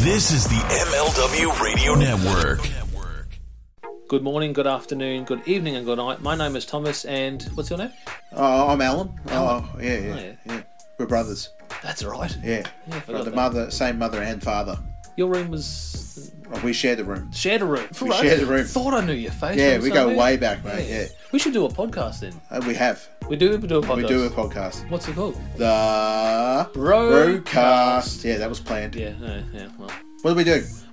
This is the MLW Radio Network. Good morning, good afternoon, good evening, and good night. My name is Thomas, and what's your name? Oh, I'm Alan. Oh, yeah, yeah, Oh, yeah. yeah. We're brothers. That's right. Yeah. Yeah, I Got forgot the that. mother, same mother and father. Your room was Oh, we shared the room. shared a room. We shared a room. Thought I knew your face. Yeah, we go way back, mate. Yeah. We should do a podcast then. Uh, we have. We do. We do a podcast. We do a podcast. What's it called? The Broadcast. Broadcast. Yeah, that was planned. Yeah, yeah, yeah. Well, What do we do?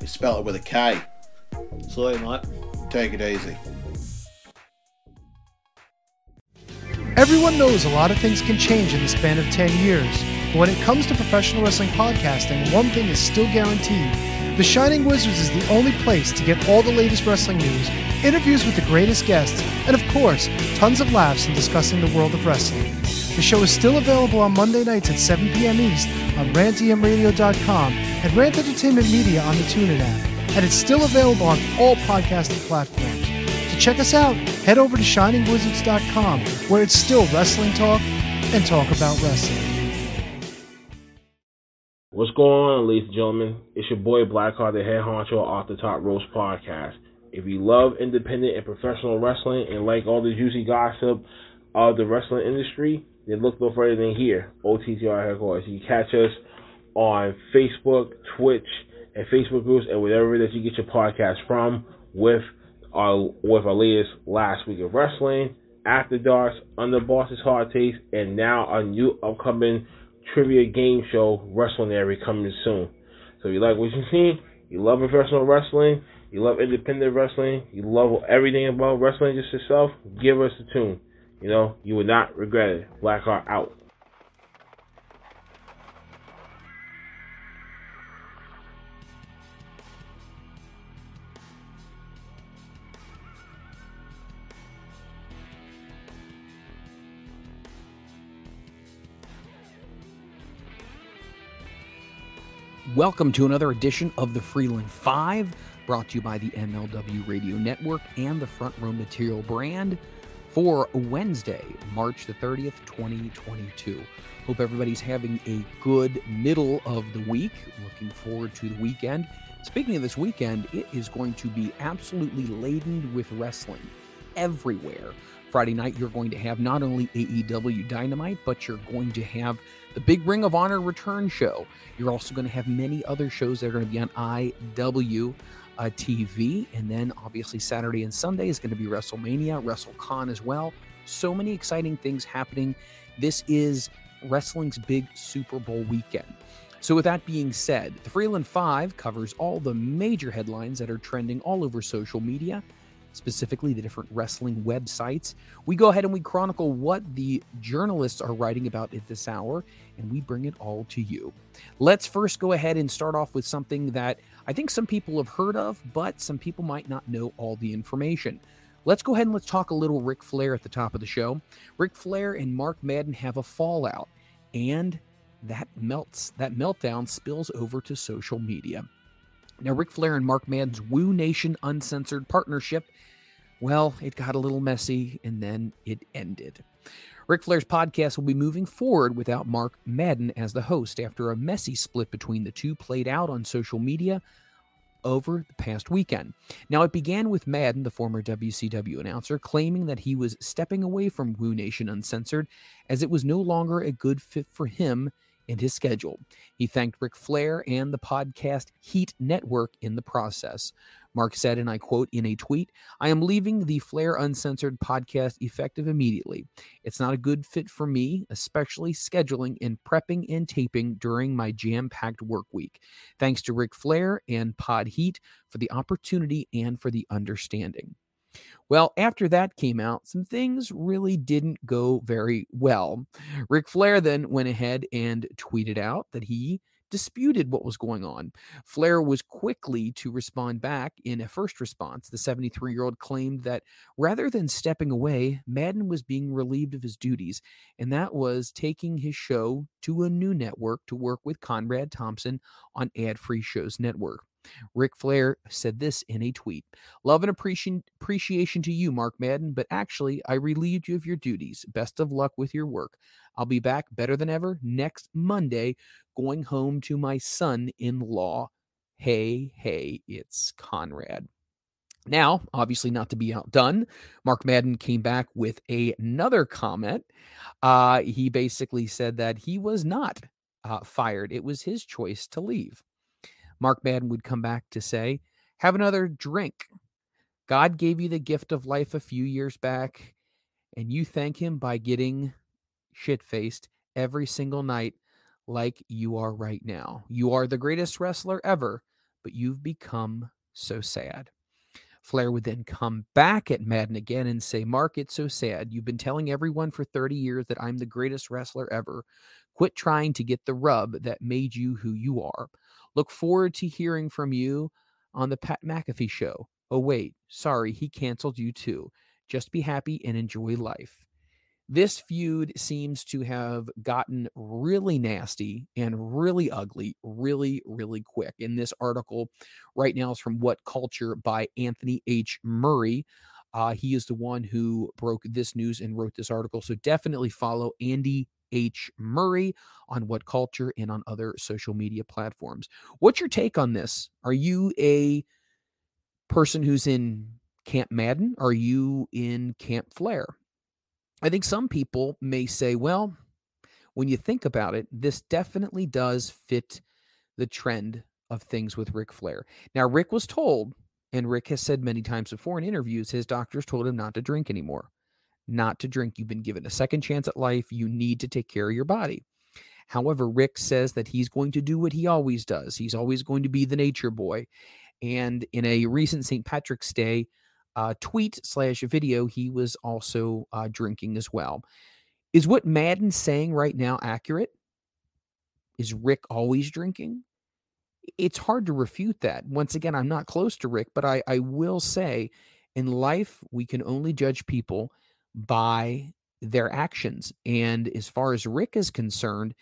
We spell it with a K. So, mate. Take it easy. Everyone knows a lot of things can change in the span of 10 years. But when it comes to professional wrestling podcasting, one thing is still guaranteed. The Shining Wizards is the only place to get all the latest wrestling news, interviews with the greatest guests, and of course, tons of laughs in discussing the world of wrestling. The show is still available on Monday nights at 7 p.m. East on rantemradio.com and Rant Entertainment Media on the TuneIn app. And it's still available on all podcasting platforms. To check us out, head over to shiningwizards.com where it's still wrestling talk and talk about wrestling. What's going on, ladies and gentlemen? It's your boy Blackheart, the head honcho off the top rope podcast. If you love independent and professional wrestling and like all the juicy gossip of the wrestling industry, then look no further than here, OTTR headquarters. You can catch us on Facebook, Twitch, and Facebook groups, and whatever that you get your podcast from, with our with our latest last week of wrestling, After Darks, Under Boss's Hard Taste, and now our new upcoming trivia game show, Wrestlinary, coming soon. So if you like what you see, you love professional wrestling, you love independent wrestling, you love everything about wrestling just yourself, give us a tune. You know, you would not regret it. Blackheart out. Welcome to another edition of the Freland 5, brought to you by the MLW Radio Network and the Front Row Material brand for Wednesday, March the 30th, 2022. Hope everybody's having a good middle of the week. Looking forward to the weekend. Speaking of this weekend, it is going to be absolutely laden with wrestling everywhere. Friday night, you're going to have not only AEW Dynamite, but you're going to have the Big Ring of Honor return show. You're also going to have many other shows that are going to be on IW uh, TV. And then obviously Saturday and Sunday is going to be WrestleMania, WrestleCon as well. So many exciting things happening. This is wrestling's big Super Bowl weekend. So, with that being said, the Freland 5 covers all the major headlines that are trending all over social media specifically the different wrestling websites. We go ahead and we chronicle what the journalists are writing about at this hour, and we bring it all to you. Let's first go ahead and start off with something that I think some people have heard of, but some people might not know all the information. Let's go ahead and let's talk a little Ric Flair at the top of the show. Ric Flair and Mark Madden have a fallout, and that melts, that meltdown spills over to social media. Now, Ric Flair and Mark Madden's Woo Nation Uncensored partnership, well, it got a little messy and then it ended. Ric Flair's podcast will be moving forward without Mark Madden as the host after a messy split between the two played out on social media over the past weekend. Now, it began with Madden, the former WCW announcer, claiming that he was stepping away from Woo Nation Uncensored as it was no longer a good fit for him and his schedule. He thanked Ric Flair and the podcast Heat Network in the process. Mark said, and I quote in a tweet, I am leaving the Flair Uncensored podcast effective immediately. It's not a good fit for me, especially scheduling and prepping and taping during my jam packed work week. Thanks to Ric Flair and Pod Heat for the opportunity and for the understanding. Well, after that came out, some things really didn't go very well. Ric Flair then went ahead and tweeted out that he disputed what was going on. Flair was quickly to respond back in a first response. The 73 year old claimed that rather than stepping away, Madden was being relieved of his duties, and that was taking his show to a new network to work with Conrad Thompson on Ad Free Shows Network. Ric Flair said this in a tweet Love and appreciation, to you, Mark Madden, but actually, I relieved you of your duties. Best of luck with your work. I'll be back better than ever next Monday, going home to my son in law. Hey, hey, it's Conrad. Now, obviously, not to be outdone, Mark Madden came back with a, another comment. Uh, he basically said that he was not uh, fired, it was his choice to leave. Mark Madden would come back to say, Have another drink. God gave you the gift of life a few years back, and you thank Him by getting shit faced every single night like you are right now. You are the greatest wrestler ever, but you've become so sad. Flair would then come back at Madden again and say, Mark, it's so sad. You've been telling everyone for 30 years that I'm the greatest wrestler ever. Quit trying to get the rub that made you who you are. Look forward to hearing from you on the Pat McAfee show. Oh, wait, sorry, he canceled you too. Just be happy and enjoy life. This feud seems to have gotten really nasty and really ugly, really, really quick. In this article right now is from What Culture by Anthony H. Murray. Uh, he is the one who broke this news and wrote this article. So definitely follow Andy H. Murray on What Culture and on other social media platforms. What's your take on this? Are you a person who's in Camp Madden? Are you in Camp Flair? I think some people may say, well, when you think about it, this definitely does fit the trend of things with Ric Flair. Now, Rick was told, and Rick has said many times before in interviews, his doctors told him not to drink anymore. Not to drink. You've been given a second chance at life. You need to take care of your body. However, Rick says that he's going to do what he always does. He's always going to be the nature boy. And in a recent St. Patrick's Day uh, tweet slash video, he was also uh, drinking as well. Is what Madden's saying right now accurate? Is Rick always drinking? It's hard to refute that. Once again, I'm not close to Rick, but I, I will say in life, we can only judge people by their actions. And as far as Rick is concerned,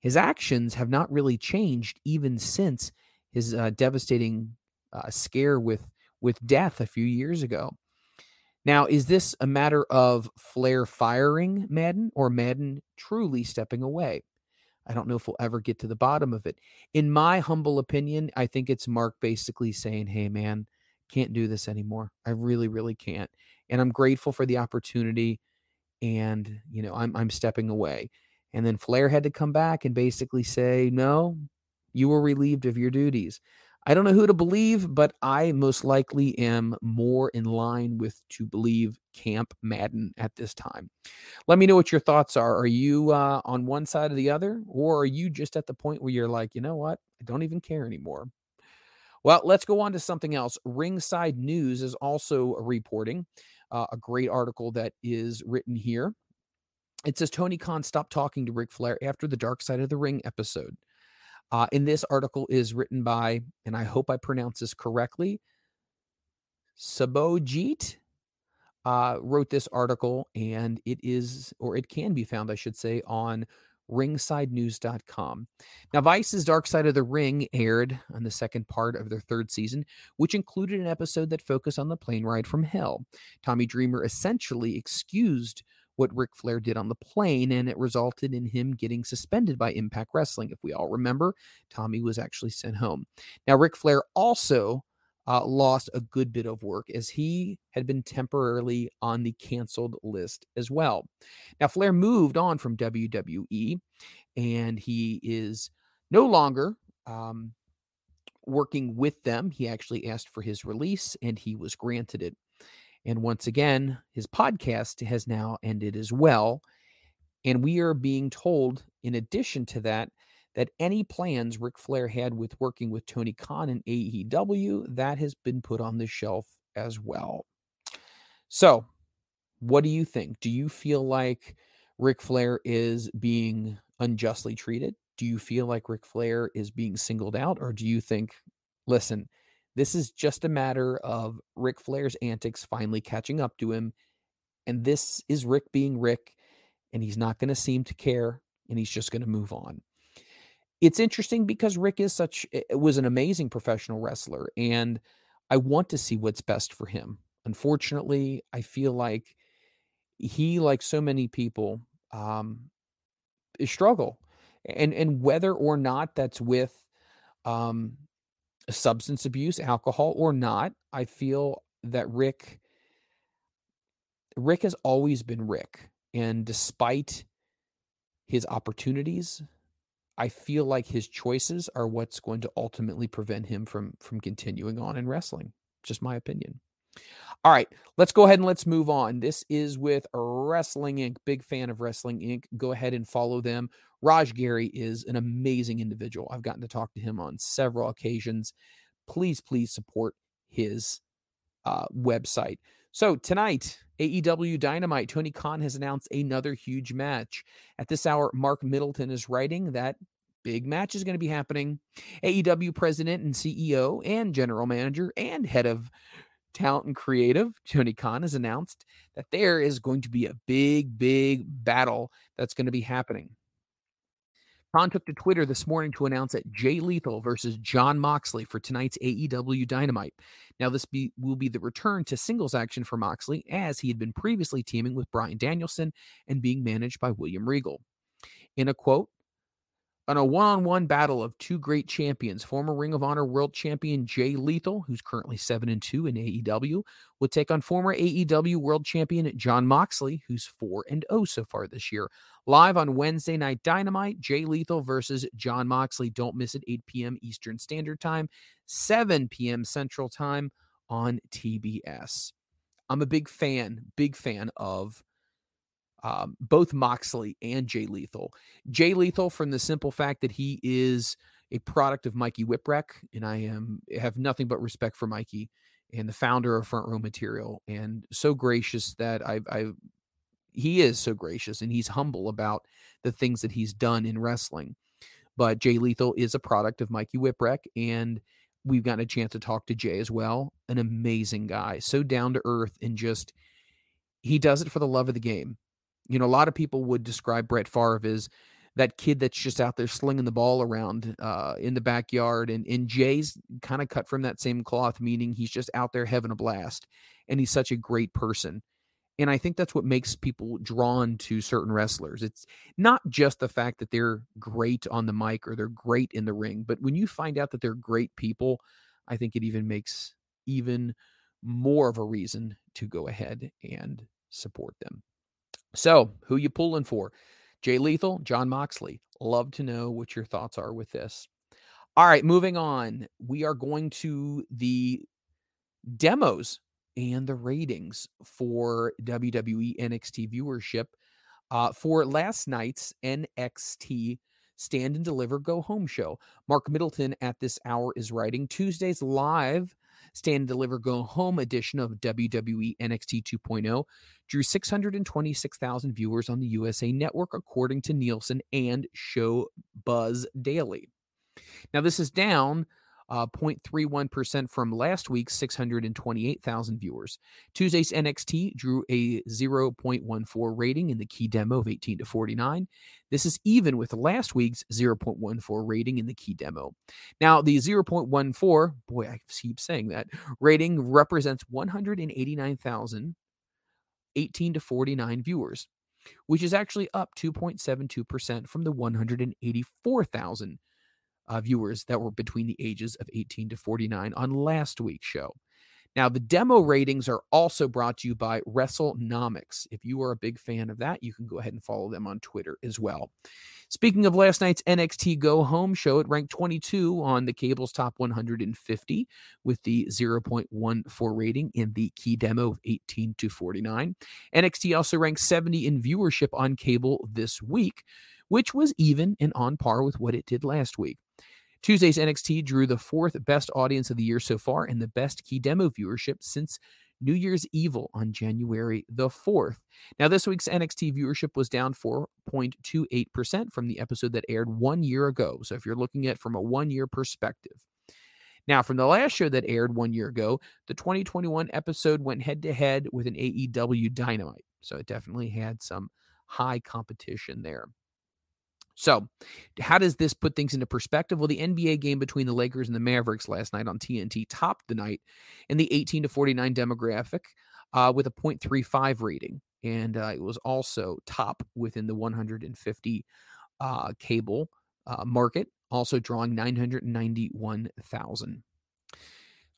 his actions have not really changed even since his uh, devastating uh, scare with with death a few years ago. Now, is this a matter of Flair firing Madden or Madden truly stepping away? I don't know if we'll ever get to the bottom of it. In my humble opinion, I think it's Mark basically saying, Hey, man, can't do this anymore. I really, really can't. And I'm grateful for the opportunity. And, you know, I'm, I'm stepping away. And then Flair had to come back and basically say, No, you were relieved of your duties. I don't know who to believe, but I most likely am more in line with to believe Camp Madden at this time. Let me know what your thoughts are. Are you uh, on one side or the other, or are you just at the point where you're like, you know what? I don't even care anymore. Well, let's go on to something else. Ringside News is also reporting uh, a great article that is written here. It says Tony Khan stopped talking to Ric Flair after the Dark Side of the Ring episode. Uh, and this article is written by, and I hope I pronounce this correctly, Subhojit uh, wrote this article, and it is, or it can be found, I should say, on ringsidenews.com. Now, Vice's Dark Side of the Ring aired on the second part of their third season, which included an episode that focused on the plane ride from hell. Tommy Dreamer essentially excused what Ric Flair did on the plane, and it resulted in him getting suspended by Impact Wrestling. If we all remember, Tommy was actually sent home. Now, Ric Flair also uh, lost a good bit of work as he had been temporarily on the canceled list as well. Now, Flair moved on from WWE and he is no longer um, working with them. He actually asked for his release and he was granted it. And once again, his podcast has now ended as well. And we are being told, in addition to that, that any plans Ric Flair had with working with Tony Khan and AEW, that has been put on the shelf as well. So, what do you think? Do you feel like Ric Flair is being unjustly treated? do you feel like Ric Flair is being singled out, or do you think, listen, this is just a matter of Ric Flair's antics finally catching up to him, and this is Rick being Rick, and he's not going to seem to care, and he's just going to move on. It's interesting because Rick is such was an amazing professional wrestler, and I want to see what's best for him. Unfortunately, I feel like he, like so many people, um, struggle, and and whether or not that's with um, substance abuse, alcohol, or not, I feel that Rick Rick has always been Rick, and despite his opportunities, I feel like his choices are what's going to ultimately prevent him from from continuing on in wrestling. Just my opinion. All right, let's go ahead and let's move on. This is with Wrestling Inc. Big fan of Wrestling Inc. Go ahead and follow them. Raj Giri is an amazing individual. I've gotten to talk to him on several occasions. Please, please support his uh, website. So tonight, AEW Dynamite, Tony Khan has announced another huge match. At this hour, Mark Middleton is writing that big match is going to be happening. AEW president and CEO and general manager and head of talent and creative, Tony Khan has announced that there is going to be a big, big battle that's going to be happening. Khan took to Twitter this morning to announce that Jay Lethal versus Jon Moxley for tonight's AEW Dynamite. Now, this be, will be the return to singles action for Moxley, as he had been previously teaming with Bryan Danielson and being managed by William Regal. In a quote, on a one on one battle of two great champions, former Ring of Honor World Champion Jay Lethal, who's currently 7 and 2 in AEW, will take on former AEW World Champion Jon Moxley, who's 4 and 0 so far this year. Live on Wednesday Night Dynamite, Jay Lethal versus Jon Moxley. Don't miss it, 8 p.m. Eastern Standard Time, 7 p.m. Central Time on TBS. I'm a big fan, big fan of um, both Moxley and Jay Lethal. Jay Lethal, from the simple fact that he is a product of Mikey Whipwreck, and I am have nothing but respect for Mikey and the founder of Front Row Material, and so gracious that I've, I've he is so gracious and he's humble about the things that he's done in wrestling. But Jay Lethal is a product of Mikey Whipwreck, and we've gotten a chance to talk to Jay as well. An amazing guy, so down to earth, and just he does it for the love of the game. You know, a lot of people would describe Brett Favre as that kid that's just out there slinging the ball around uh, in the backyard. And, and Jay's kind of cut from that same cloth, meaning he's just out there having a blast. And he's such a great person. And I think that's what makes people drawn to certain wrestlers. It's not just the fact that they're great on the mic or they're great in the ring, but when you find out that they're great people, I think it even makes even more of a reason to go ahead and support them. So, who you pulling for? Jay Lethal, Jon Moxley. Love to know what your thoughts are with this. All right, moving on. We are going to the demos and the ratings for WWE NXT viewership uh, for last night's NXT Stand and Deliver Go Home show. Mark Middleton at this hour is writing Tuesday's live Stand and Deliver Go Home edition of WWE NXT 2.0 drew 626,000 viewers on the USA Network, according to Nielsen and Show Buzz Daily. Now, this is down uh, 0.31% from last week's 628,000 viewers. Tuesday's NXT drew a 0.14 rating in the key demo of 18 to 49. This is even with last week's 0.14 rating in the key demo. Now, the 0.14, boy, I keep saying that, rating represents 189,000 18 to 49 viewers, which is actually up 2.72% from the 184,000 uh, viewers that were between the ages of 18 to 49 on last week's show. Now, the demo ratings are also brought to you by WrestleNomics. If you are a big fan of that, you can go ahead and follow them on Twitter as well. Speaking of last night's NXT Go Home show, it ranked 22 on the cable's top 150 with the 0.14 rating in the key demo of 18 to 49. NXT also ranked 70 in viewership on cable this week, which was even and on par with what it did last week. Tuesday's NXT drew the fourth best audience of the year so far and the best key demo viewership since New Year's Evil on January the 4th. Now, this week's NXT viewership was down 4.28% from the episode that aired one year ago. So, if you're looking at from a one year perspective, now, from the last show that aired one year ago, the 2021 episode went head to head with an AEW Dynamite. So it definitely had some high competition there. So, how does this put things into perspective? Well, the NBA game between the Lakers and the Mavericks last night on TNT topped the night in the 18 to 49 demographic uh, with a 0.35 rating. And uh, it was also top within the 150 uh, cable uh, market, also drawing 991,000.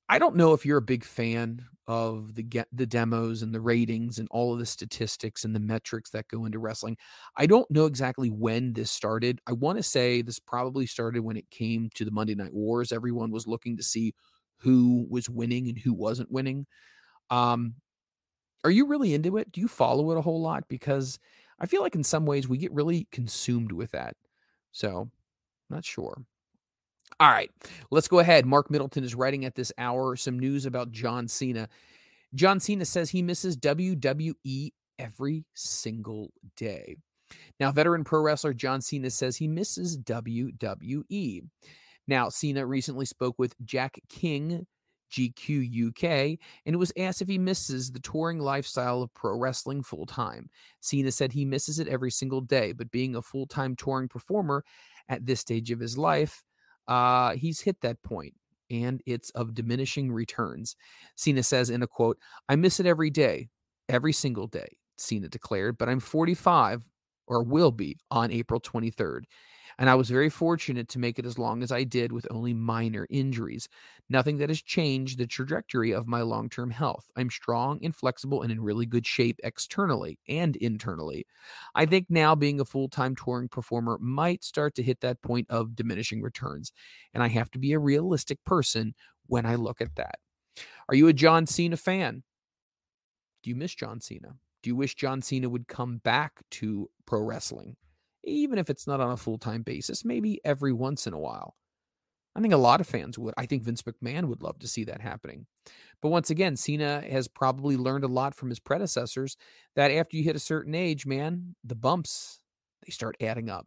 I don't know if you're a big fan of the get the demos and the ratings and all of the statistics and the metrics that go into wrestling. I don't know exactly when this started. I want to say this probably started when it came to the Monday Night Wars. Everyone was looking to see who was winning and who wasn't winning. Um, are you really into it? Do you follow it a whole lot? Because I feel like in some ways we get really consumed with that. So, not sure. All right, let's go ahead. Mark Middleton is writing at this hour some news about John Cena. John Cena says he misses WWE every single day. Now, veteran pro wrestler John Cena says he misses WWE. Now, Cena recently spoke with Jack King, GQ UK, and was asked if he misses the touring lifestyle of pro wrestling full time. Cena said he misses it every single day, but being a full time touring performer at this stage of his life, uh, he's hit that point and it's of diminishing returns. Cena says in a quote, I miss it every day, every single day, Cena declared, but I'm 45 or will be on April 23rd and I was very fortunate to make it as long as I did with only minor injuries. Nothing that has changed the trajectory of my long term health. I'm strong and flexible and in really good shape externally and internally. I think now being a full time touring performer might start to hit that point of diminishing returns, and I have to be a realistic person when I look at that. Are you a John Cena fan? Do you miss John Cena? Do you wish John Cena would come back to pro wrestling? Even if it's not on a full time basis, maybe every once in a while. I think a lot of fans would. I think Vince McMahon would love to see that happening. But once again, Cena has probably learned a lot from his predecessors that after you hit a certain age, man, the bumps they start adding up.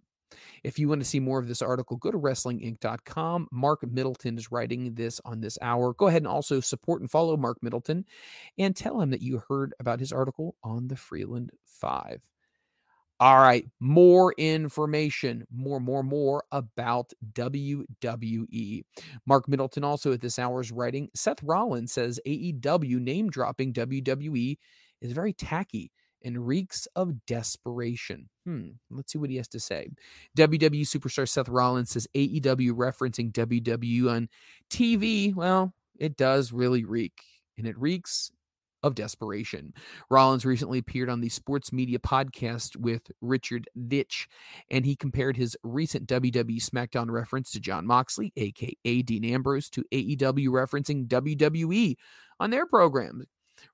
If you want to see more of this article, go to WrestlingInc.com. Mark Middleton is writing this on this hour. Go ahead and also support and follow Mark Middleton and tell him that you heard about his article on the Freland Five. All right, more information, more, more, more about WWE. Mark Middleton also at this hour's writing. Seth Rollins says AEW name dropping WWE is very tacky and reeks of desperation. Hmm, let's see what he has to say. WWE superstar Seth Rollins says AEW referencing WWE on TV. Well, it does really reek, and it reeks of desperation. Rollins recently appeared on the sports media podcast with Richard Deitsch, and he compared his recent WWE SmackDown reference to Jon Moxley, aka Dean Ambrose, to AEW referencing WWE on their programs.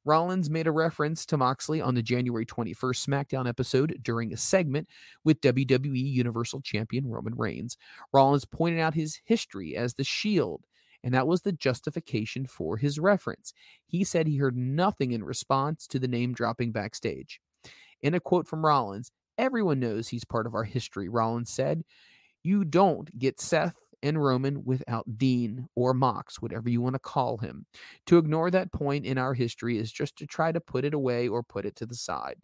Rollins made a reference to Moxley on the January 21st SmackDown episode during a segment with WWE Universal Champion Roman Reigns. Rollins pointed out his history as the Shield and that was the justification for his reference. He said he heard nothing in response to the name dropping backstage. In a quote from Rollins, everyone knows he's part of our history, Rollins said. You don't get Seth and Roman without Dean or Mox, whatever you want to call him. To ignore that point in our history is just to try to put it away or put it to the side.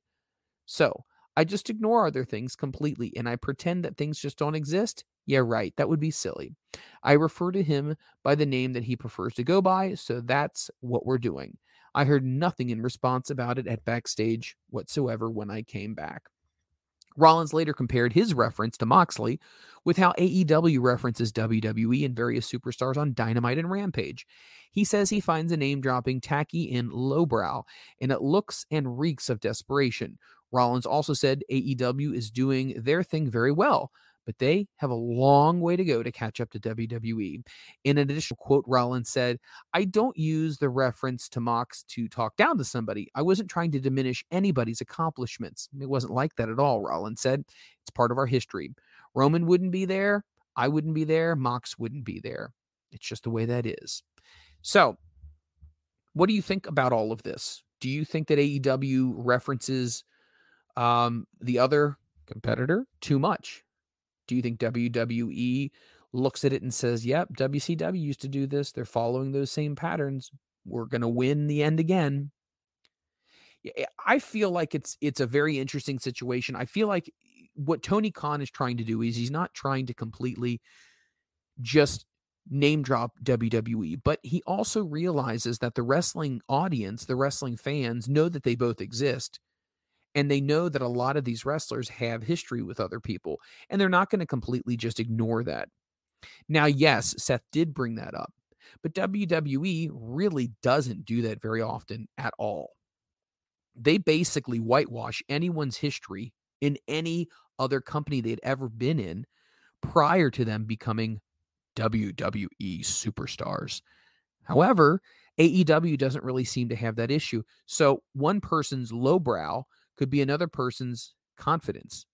So, I just ignore other things completely and I pretend that things just don't exist yeah, right. That would be silly. I refer to him by the name that he prefers to go by, so that's what we're doing. I heard nothing in response about it at backstage whatsoever when I came back. Rollins later compared his reference to Moxley with how AEW references WWE and various superstars on Dynamite and Rampage. He says he finds the name dropping tacky and lowbrow, and it looks and reeks of desperation. Rollins also said AEW is doing their thing very well, but they have a long way to go to catch up to WWE. In an additional quote, Rollins said, I don't use the reference to Mox to talk down to somebody. I wasn't trying to diminish anybody's accomplishments. It wasn't like that at all, Rollins said. It's part of our history. Roman wouldn't be there. I wouldn't be there. Mox wouldn't be there. It's just the way that is. So, what do you think about all of this? Do you think that AEW references um, the other competitor too much? Do you think WWE looks at it and says, "Yep, WCW used to do this. They're following those same patterns. We're going to win the end again." Eh, I feel like it's it's a very interesting situation. I feel like eh, what Tony Khan is trying to do is he's not trying to completely just name drop WWE, but he also realizes that the wrestling audience, the wrestling fans know that they both exist and they know that a lot of these wrestlers have history with other people and they're not going to completely just ignore that. Now, yes, Seth did bring that up, but WWE really doesn't do that very often at all. They basically whitewash anyone's history in any other company they'd ever been in prior to them becoming WWE superstars. However, AEW doesn't really seem to have that issue. So one person's lowbrow could be another person's confidence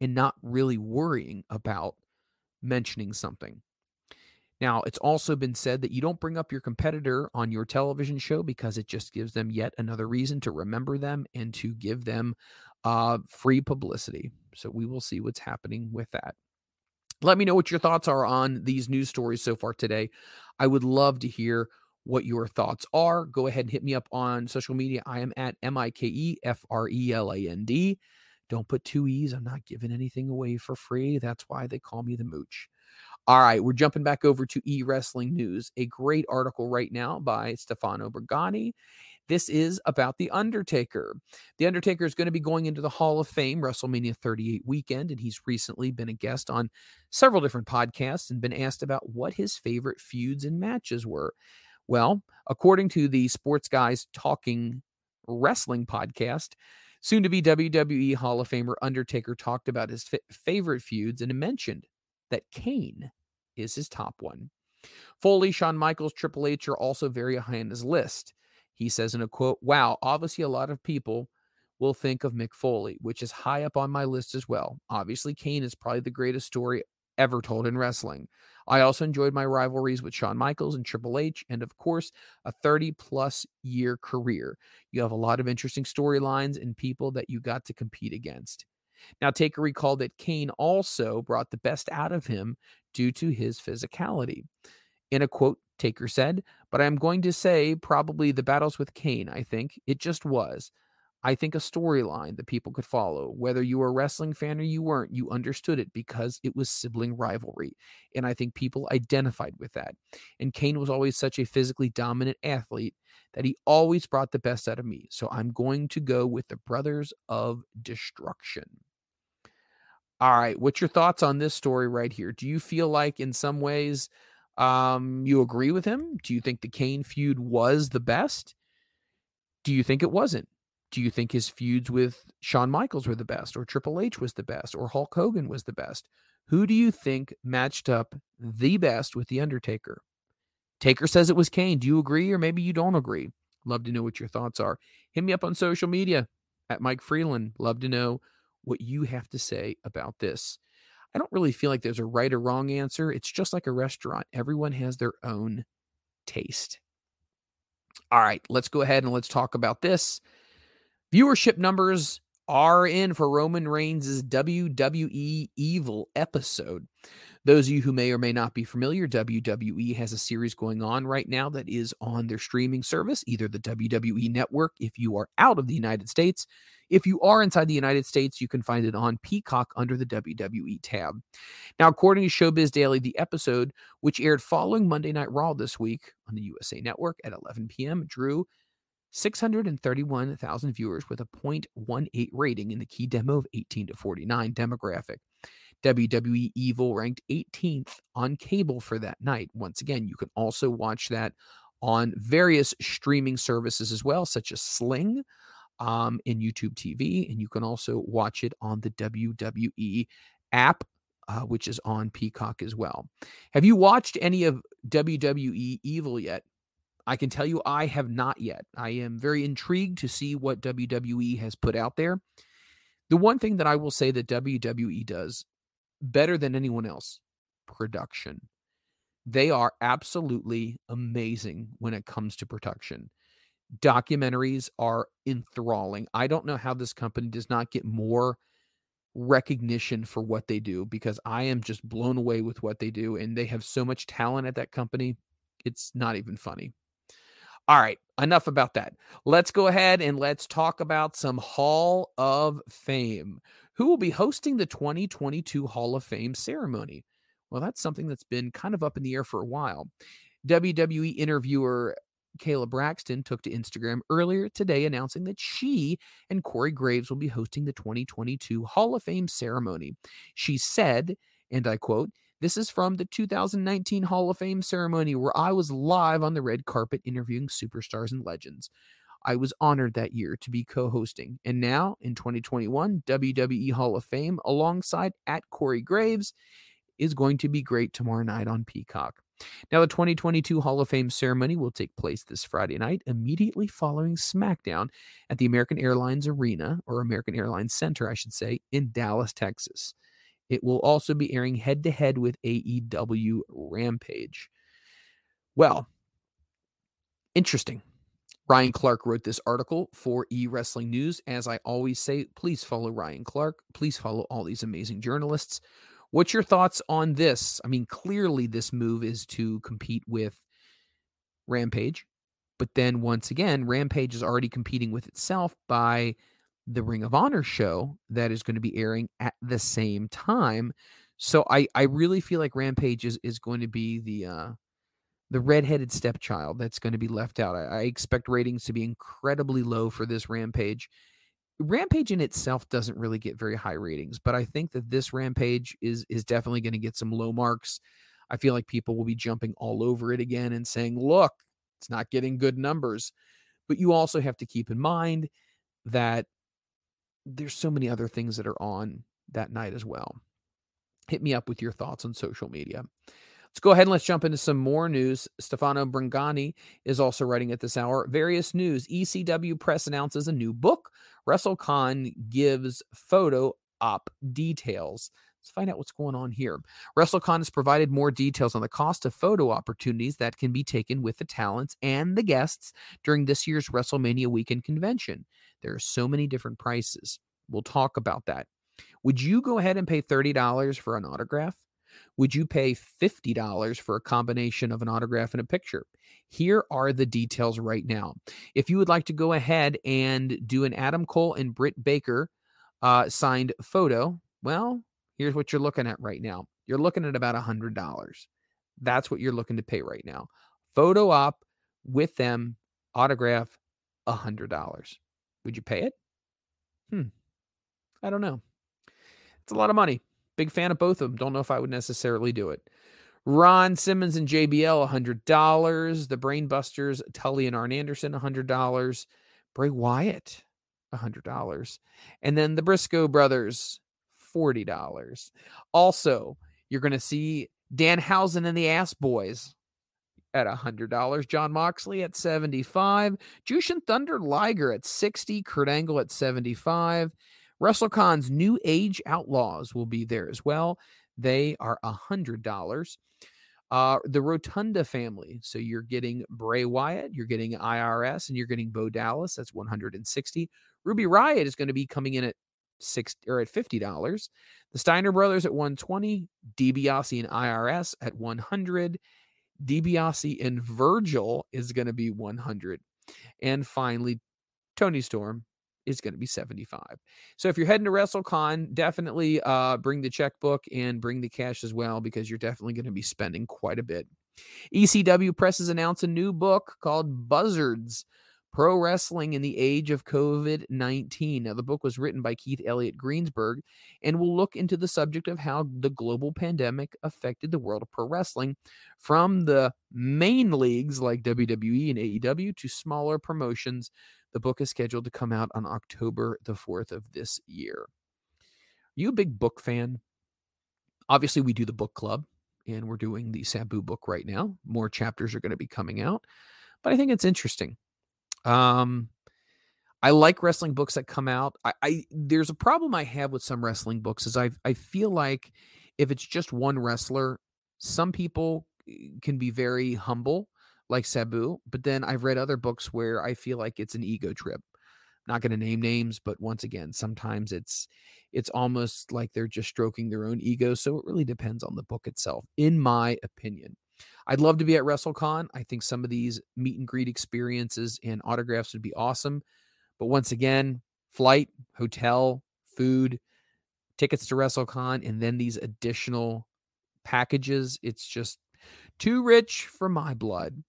in not really worrying about mentioning something. Now, it's also been said that you don't bring up your competitor on your television show because it just gives them yet another reason to remember them and to give them uh, free publicity. So we will see what's happening with that. Let me know what your thoughts are on these news stories so far today. I would love to hear what your thoughts are. Go ahead and hit me up on social media. I am at M I K E F R E L A N D. Don't put two E's. I'm not giving anything away for free. That's why they call me the mooch. All right, we're jumping back over to e wrestling news. A great article right now by Stefano Bergani. This is about The Undertaker. The Undertaker is going to be going into the Hall of Fame WrestleMania 38 weekend, and he's recently been a guest on several different podcasts and been asked about what his favorite feuds and matches were. Well, according to the Sports Guys Talking Wrestling podcast, soon to be WWE Hall of Famer Undertaker talked about his f- favorite feuds and mentioned that Kane is his top one. Foley, Shawn Michaels, Triple H are also very high on his list. He says in a quote, Wow, obviously a lot of people will think of Mick Foley, which is high up on my list as well. Obviously, Kane is probably the greatest story ever told in wrestling. I also enjoyed my rivalries with Shawn Michaels and Triple H, and of course, a 30 plus year career. You have a lot of interesting storylines and people that you got to compete against. Now, Taker recalled that Kane also brought the best out of him due to his physicality. In a quote, Taker said, but I'm going to say probably the battles with Kane, I think. It just was. I think a storyline that people could follow. Whether you were a wrestling fan or you weren't, you understood it because it was sibling rivalry. And I think people identified with that. And Kane was always such a physically dominant athlete that he always brought the best out of me. So I'm going to go with the Brothers of Destruction. All right. What's your thoughts on this story right here? Do you feel like in some ways um, you agree with him? Do you think the Kane feud was the best? Do you think it wasn't? Do you think his feuds with Shawn Michaels were the best, or Triple H was the best, or Hulk Hogan was the best? Who do you think matched up the best with The Undertaker? Taker says it was Kane. Do you agree, or maybe you don't agree? Love to know what your thoughts are. Hit me up on social media at Mike Freland. Love to know what you have to say about this. I don't really feel like there's a right or wrong answer. It's just like a restaurant, everyone has their own taste. All right, let's go ahead and let's talk about this. Viewership numbers are in for Roman Reigns' WWE Evil episode. Those of you who may or may not be familiar, WWE has a series going on right now that is on their streaming service, either the WWE Network if you are out of the United States. If you are inside the United States, you can find it on Peacock under the WWE tab. Now, according to Showbuzz Daily, the episode, which aired following Monday Night Raw this week on the USA Network at 11 p.m., drew 631,000 viewers with a 0.18 rating in the key demo of 18 to 49 demographic. WWE Evil ranked 18th on cable for that night. Once again, you can also watch that on various streaming services as well, such as Sling um, in YouTube TV, and you can also watch it on the WWE app, uh, which is on Peacock as well. Have you watched any of WWE Evil yet? I can tell you I have not yet. I am very intrigued to see what WWE has put out there. The one thing that I will say that WWE does better than anyone else production. They are absolutely amazing when it comes to production. documentaries are enthralling. I don't know how this company does not get more recognition for what they do because I am just blown away with what they do and they have so much talent at that company. It's not even funny. All right, enough about that. Let's go ahead and let's talk about some Hall of Fame. Who will be hosting the 2022 Hall of Fame ceremony? Well, that's something that's been kind of up in the air for a while. WWE interviewer Kayla Braxton took to Instagram earlier today announcing that she and Corey Graves will be hosting the 2022 Hall of Fame ceremony. She said, and I quote, this is from the 2019 Hall of Fame ceremony where I was live on the red carpet interviewing superstars and legends. I was honored that year to be co hosting. And now in 2021, WWE Hall of Fame alongside at Corey Graves is going to be great tomorrow night on Peacock. Now, the 2022 Hall of Fame ceremony will take place this Friday night, immediately following SmackDown at the American Airlines Arena, or American Airlines Center, I should say, in Dallas, Texas. It will also be airing head to head with AEW Rampage. Well, interesting. Ryan Clark wrote this article for E Wrestling News. As I always say, please follow Ryan Clark. Please follow all these amazing journalists. What's your thoughts on this? I mean, clearly this move is to compete with Rampage, but then once again, Rampage is already competing with itself by the Ring of Honor show that is going to be airing at the same time. So I I really feel like Rampage is, is going to be the uh the redheaded stepchild that's going to be left out. I, I expect ratings to be incredibly low for this Rampage Rampage in itself doesn't really get very high ratings, but I think that this Rampage is is definitely going to get some low marks. I feel like people will be jumping all over it again and saying, "Look, it's not getting good numbers." But you also have to keep in mind that there's so many other things that are on that night as well. Hit me up with your thoughts on social media. Let's go ahead and let's jump into some more news. Stefano Brangani is also writing at this hour. Various news. ECW Press announces a new book. WrestleCon gives photo op details. Let's find out what's going on here. WrestleCon has provided more details on the cost of photo opportunities that can be taken with the talents and the guests during this year's WrestleMania weekend convention. There are so many different prices. We'll talk about that. Would you go ahead and pay $30 for an autograph? Would you pay $50 for a combination of an autograph and a picture? Here are the details right now. If you would like to go ahead and do an Adam Cole and Britt Baker uh, signed photo, well, here's what you're looking at right now. You're looking at about $100. That's what you're looking to pay right now. Photo op with them, autograph, $100. Would you pay it? Hmm. I don't know. It's a lot of money. Big fan of both of them. Don't know if I would necessarily do it. Ron Simmons and JBL, $100. The Brainbusters, Tully and Arn Anderson, $100. Bray Wyatt, $100. And then the Briscoe brothers, $40. Also, you're going to see Danhausen and the Ass Boys at $100. Jon Moxley at 75 Jushin Thunder Liger at 60 Kurt Angle at 75 WrestleCon's New Age Outlaws will be there as well. They are $100. Uh, the Rotunda family. So you're getting Bray Wyatt, you're getting IRS, and you're getting Bo Dallas. That's 160. Ruby Riott is going to be coming in at six or at fifty dollars. The Steiner brothers at 120. DiBiase and IRS at 100. DiBiase and Virgil is going to be 100. And finally, Toni Storm is going to be 75. So if you're heading to WrestleCon, definitely uh, bring the checkbook and bring the cash as well because you're definitely going to be spending quite a bit. ECW Press has announced a new book called Buzzards Pro Wrestling in the Age of COVID 19. Now, the book was written by Keith Elliot Greenberg and will look into the subject of how the global pandemic affected the world of pro wrestling from the main leagues like WWE and AEW to smaller promotions the book is scheduled to come out on October the 4th of this year. Are you a big book fan? Obviously, we do the book club, and we're doing the Sabu book right now. More chapters are going to be coming out, but I think it's interesting. Um, I like wrestling books that come out. I, I there's a problem I have with some wrestling books is I I feel like if it's just one wrestler, some people eh, can be very humble like Sabu, but then I've read other books where I feel like it's an ego trip. Not going to name names, but once again, sometimes it's it's almost like they're just stroking their own ego. So it really depends on the book itself, in my opinion. I'd love to be at WrestleCon. I think some of these meet and greet experiences and autographs would be awesome. But once again, flight, hotel, food, tickets to WrestleCon, and then these additional packages, it's just too rich for my blood.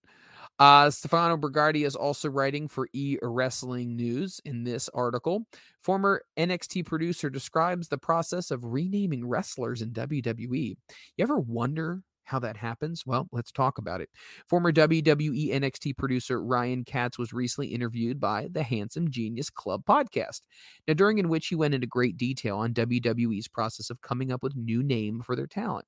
Uh, Stefano Bergardi is also writing for E Wrestling News in this article. Former NXT producer describes the process of renaming wrestlers in WWE. You ever wonder how that happens? Well, let's talk about it. Former WWE NXT producer Ryan Katz was recently interviewed by the Handsome Genius Club podcast. Now, during in which he went into great detail on WWE's process of coming up with new name for their talent.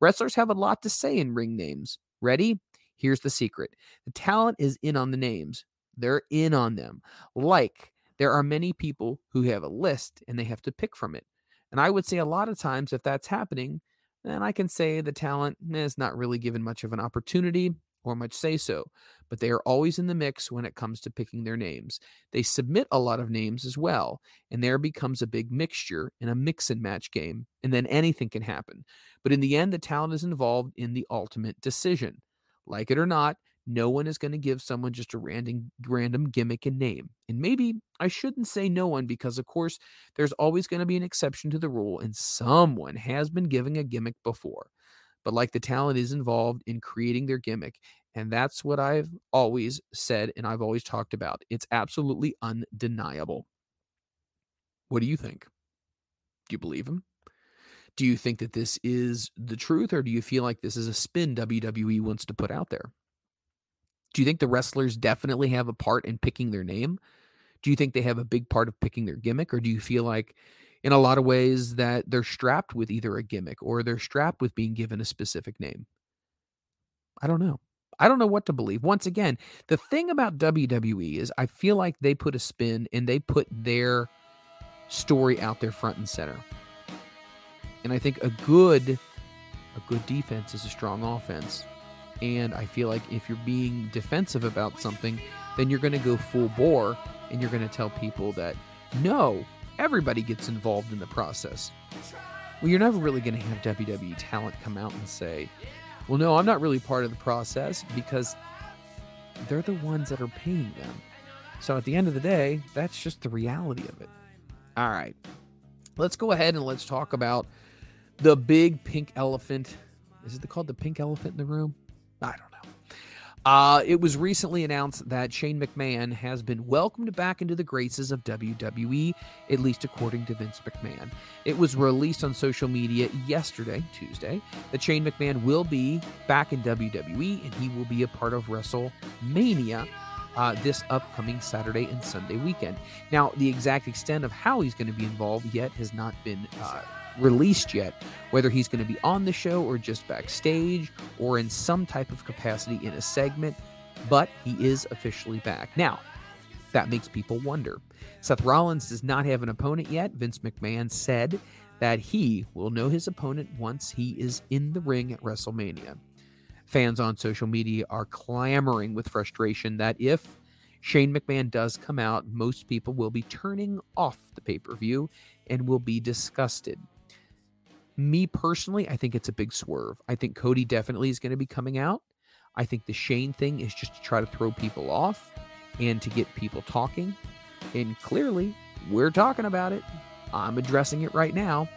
Wrestlers have a lot to say in ring names. Ready? Here's the secret the talent is in on the names, they're in on them. Like there are many people who have a list and they have to pick from it. And I would say a lot of times, if that's happening, then I can say the talent is not really given much of an opportunity or much say so, but they are always in the mix when it comes to picking their names. They submit a lot of names as well, and there becomes a big mixture in a mix and match game, and then anything can happen. But in the end, the talent is involved in the ultimate decision. Like it or not, no one is going to give someone just a random random gimmick and name. And maybe I shouldn't say no one because of course there's always going to be an exception to the rule and someone has been giving a gimmick before. But like the talent is involved in creating their gimmick and that's what I've always said and I've always talked about. It's absolutely undeniable. What do you think? Do you believe him? Do you think that this is the truth, or do you feel like this is a spin WWE wants to put out there? Do you think the wrestlers definitely have a part in picking their name? Do you think they have a big part of picking their gimmick, or do you feel like, in a lot of ways, that they're strapped with either a gimmick or they're strapped with being given a specific name? I don't know. I don't know what to believe. Once again, the thing about WWE is I feel like they put a spin and they put their story out there front and center. And I think a good a good defense is a strong offense. And I feel like if you're being defensive about something, then you're going to go full bore and you're going to tell people that no, everybody gets involved in the process. Well, you're never really going to have WWE talent come out and say, well, no, I'm not really part of the process because they're the ones that are paying them. So at the end of the day, that's just the reality of it. All right. Let's go ahead and let's talk about the big pink elephant. Is it called the pink elephant in the room? Uh, it was recently announced that Shane McMahon has been welcomed back into the graces of WWE, at least according to Vince McMahon. It was released on social media yesterday, Tuesday, that Shane McMahon will be back in WWE and he will be a part of WrestleMania. Uh, this upcoming Saturday and Sunday weekend. Now, the exact extent of how he's going to be involved yet has not been uh, released yet, whether he's going to be on the show or just backstage or in some type of capacity in a segment, but he is officially back. Now, that makes people wonder. Seth Rollins does not have an opponent yet. Vince McMahon said that he will know his opponent once he is in the ring at WrestleMania. Fans on social media are clamoring with frustration that if Shane McMahon does come out, most people will be turning off the pay per view and will be disgusted. Me personally, I think it's a big swerve. I think Cody definitely is going to be coming out. I think the Shane thing is just to try to throw people off and to get people talking. And clearly, we're talking about it. I'm addressing it right now.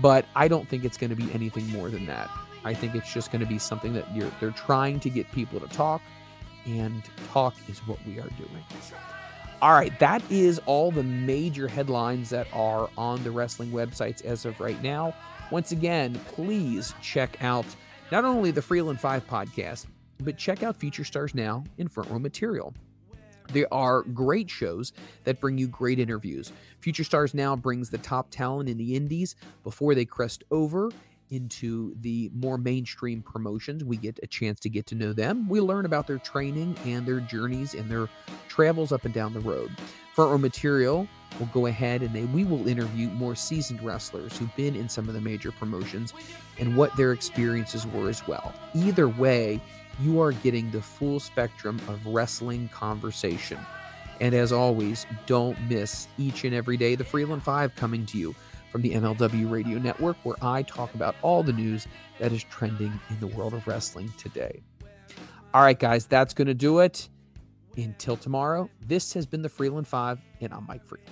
But I don't think it's going to be anything more than that. I think it's just going to be something that you're they're trying to get people to talk, and talk is what we are doing. All right, that is all the major headlines that are on the wrestling websites as of right now. Once again, please check out not only the Freland 5 podcast, but check out Future Stars Now in Front Row Material. There are great shows that bring you great interviews. Future Stars Now brings the top talent in the indies before they crest over into the more mainstream promotions. We get a chance to get to know them. We learn about their training and their journeys and their travels up and down the road. Front Row Material we'll go ahead and they, we will interview more seasoned wrestlers who've been in some of the major promotions and what their experiences were as well. Either way, you are getting the full spectrum of wrestling conversation. And as always, don't miss each and every day the Freland Five coming to you from the MLW Radio Network, where I talk about all the news that is trending in the world of wrestling today. All right, guys, that's going to do it. Until tomorrow, this has been the Freland Five, and I'm Mike Freland.